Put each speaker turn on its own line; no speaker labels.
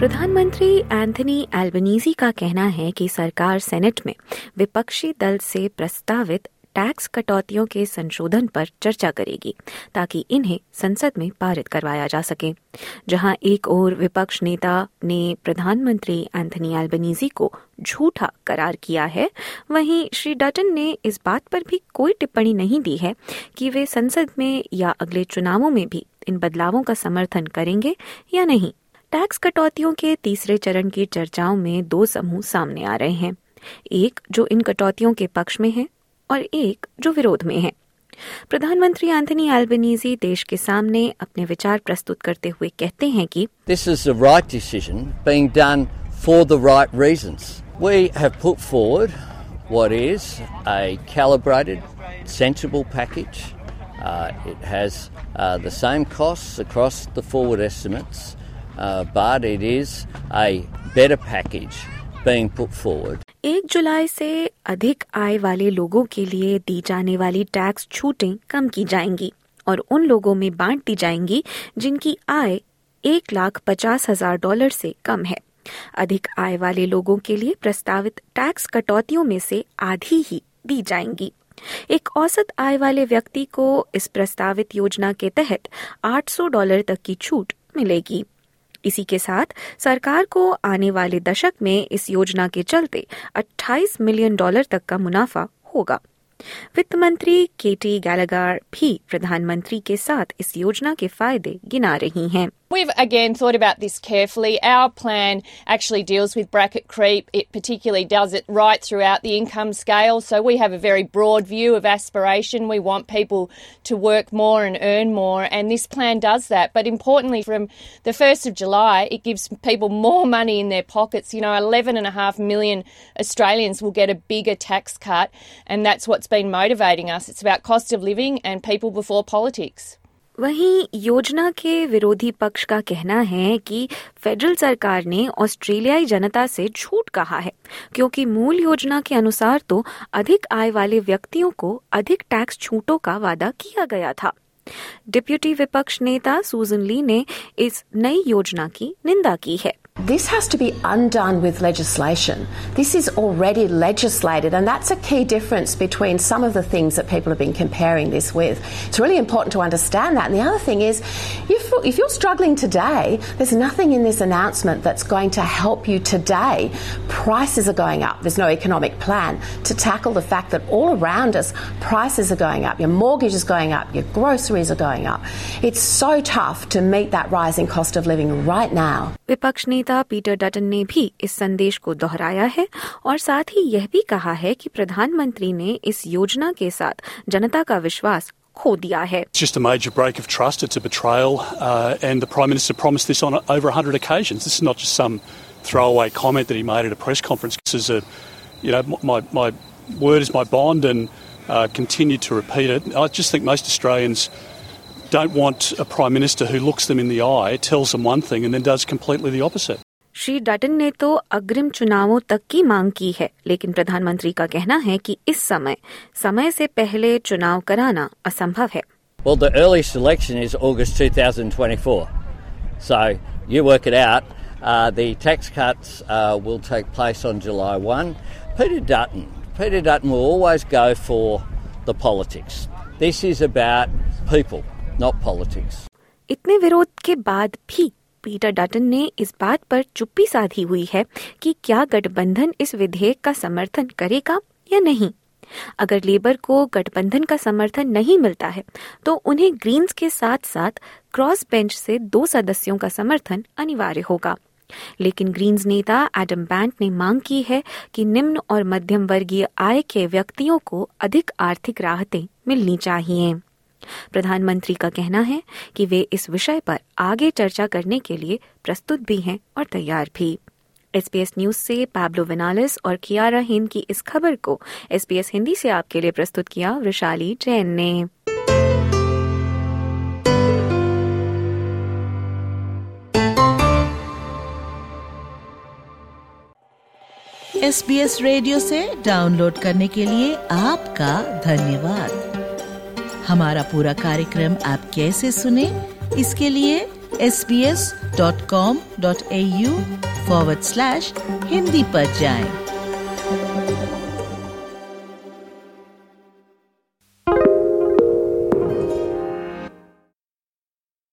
प्रधानमंत्री Anthony Albanese का कहना है कि सरकार सेनेट में विपक्षी दल से प्रस्तावित टैक्स कटौतियों के संशोधन पर चर्चा करेगी, ताकि इन्हें संसद में पारित करवाया जा सके। जहाँ एक ओर विपक्ष नेता ने प्रधानमंत्री एंथनी एल्बनीजी को झूठा करार किया है, वहीं श्री डटन ने इस बात पर भी कोई टिप्पणी नहीं दी है कि वे संसद में या अगले चुनावों में भी इन बदलावों का समर्थन करेंगे या नहीं। टैक्स कटौतियों के तीसरे चरण की चर्चाओं में दो समूह सामने आ रहे हैं। एक जो इन कटौतियों के पक्ष में है और एक जो विरोध में है। प्रधानमंत्री एंथनी एल्बनीजी देश के सामने अपने विचार प्रस्तुत करते हुए कहते हैं कि
this is right decision being done for the right reasons we have put forward what is a calibrated sensible package it has the same costs across the forward estimates uh, but it is a better package put forward.
एक जुलाई से अधिक आय वाले लोगों के लिए दी जाने वाली टैक्स छूटें कम की जाएँगी और उन लोगों में बांट दी जाएँगी जिनकी आय एक लाख पचास हज़ार डॉलर से कम है। अधिक आय वाले लोगों के लिए प्रस्तावित टैक्स कटौतियों में से आधी ही दी जाएँगी। एक औसत आय वाले व्यक्ति को इस प्रस्तावित योजना के तहत 800 डॉलर तक की छूट मिलेगी। इसी के साथ सरकार को आने वाले दशक में इस योजना के चलते 28 मिलियन डॉलर तक का मुनाफा होगा। वित्त मंत्री केटी गैलागार भी प्रधानमंत्री के साथ इस योजना के फ़ायदे गिना रही हैं।
We've again thought about this carefully. Our plan actually deals with bracket creep. It particularly does it right throughout the income scale. So we have a very broad view of aspiration. We want people to work more and earn more, and this plan does that. But importantly, from the 1st of July, it gives people more money in their pockets. You know, 11.5 million Australians will get a bigger tax cut, and that's what's been motivating us. It's about cost of living and people before politics.
वहीं योजना के विरोधी पक्ष का कहना है कि federal सरकार ने ऑस्ट्रेलियाई जनता से झूठ कहा है, क्योंकि मूल योजना के अनुसार तो अधिक आय वाले व्यक्तियों को अधिक टैक्स छूटों का वादा किया गया था। डिप्यूटी विपक्ष नेता सूजन ली ने इस नई योजना की निंदा की है।
This has to be undone with legislation. This is already legislated, and that's a key difference between some of the things that people have been comparing this with. It's really important to understand that. And the other thing is, if, if you're struggling today, there's nothing in this announcement that's going to help you today. Prices are going up. There's no economic plan to tackle the fact that all around us, prices are going up. Your mortgage is going up. Your groceries are going up. It's so tough to meet that rising cost of living right now.
विपक्ष नेता Peter Dutton ने भी इस संदेश को दोहराया है और साथ ही यह भी कहा है कि प्रधानमंत्री ने इस योजना के साथ जनता का विश्वास खो दिया है
just a major break of trust. It's a betrayal, uh, and the Prime Minister promised this on over 100 occasions. This is not just some throwaway comment that he made at a press conference. This is a, you know, my, my word is my bond, and uh, continue to repeat it. I just think most Australians don't want a Prime Minister who looks them in the eye, tells them one thing, and then does completely the opposite.
Shri Dutton ने तो अग्रिम चुनावों तक की मांग की है लेकिन प्रधानमंत्री का कहना है कि इस समय समय से पहले चुनाव कराना असंभव है
Well, the earliest election is August 2024. So you work it out. Uh, the tax cuts uh, will take place on July 1. Peter Dutton, Peter Dutton will always go for the politics. This is about people, Not politics.
इतने विरोध के बाद भी Peter Dutton ने इस बात पर चुप्पी साधी हुई है कि क्या गठबंधन इस विधेयक का समर्थन करेगा या नहीं। अगर लेबर को गठबंधन का समर्थन नहीं मिलता है तो उन्हें ग्रीन्स के साथ साथ क्रॉस बेंच से दो सदस्यों का समर्थन अनिवार्य होगा। लेकिन ग्रीन्स नेता एडम बैंट ने मांग की है कि निम्न और मध्यम वर्गीय आय के व्यक्तियों को अधिक आर्थिक राहतें मिलनी चाहिए। प्रधानमंत्री का कहना है कि वे इस विषय पर आगे चर्चा करने के लिए प्रस्तुत भी हैं और तैयार भी। एसपीएस न्यूज़ से पैब्लो विनालिस और कियारा हिंद की इस खबर को एसपीएस हिंदी से आपके लिए प्रस्तुत किया वृशाली जैन ने।
एस बी एस रेडियो से डाउनलोड करने के लिए आपका धन्यवाद। हमारा पूरा कार्यक्रम आप कैसे सुने, इसके लिए S B S dot com dot A U forward slash Hindi पर जाएँ।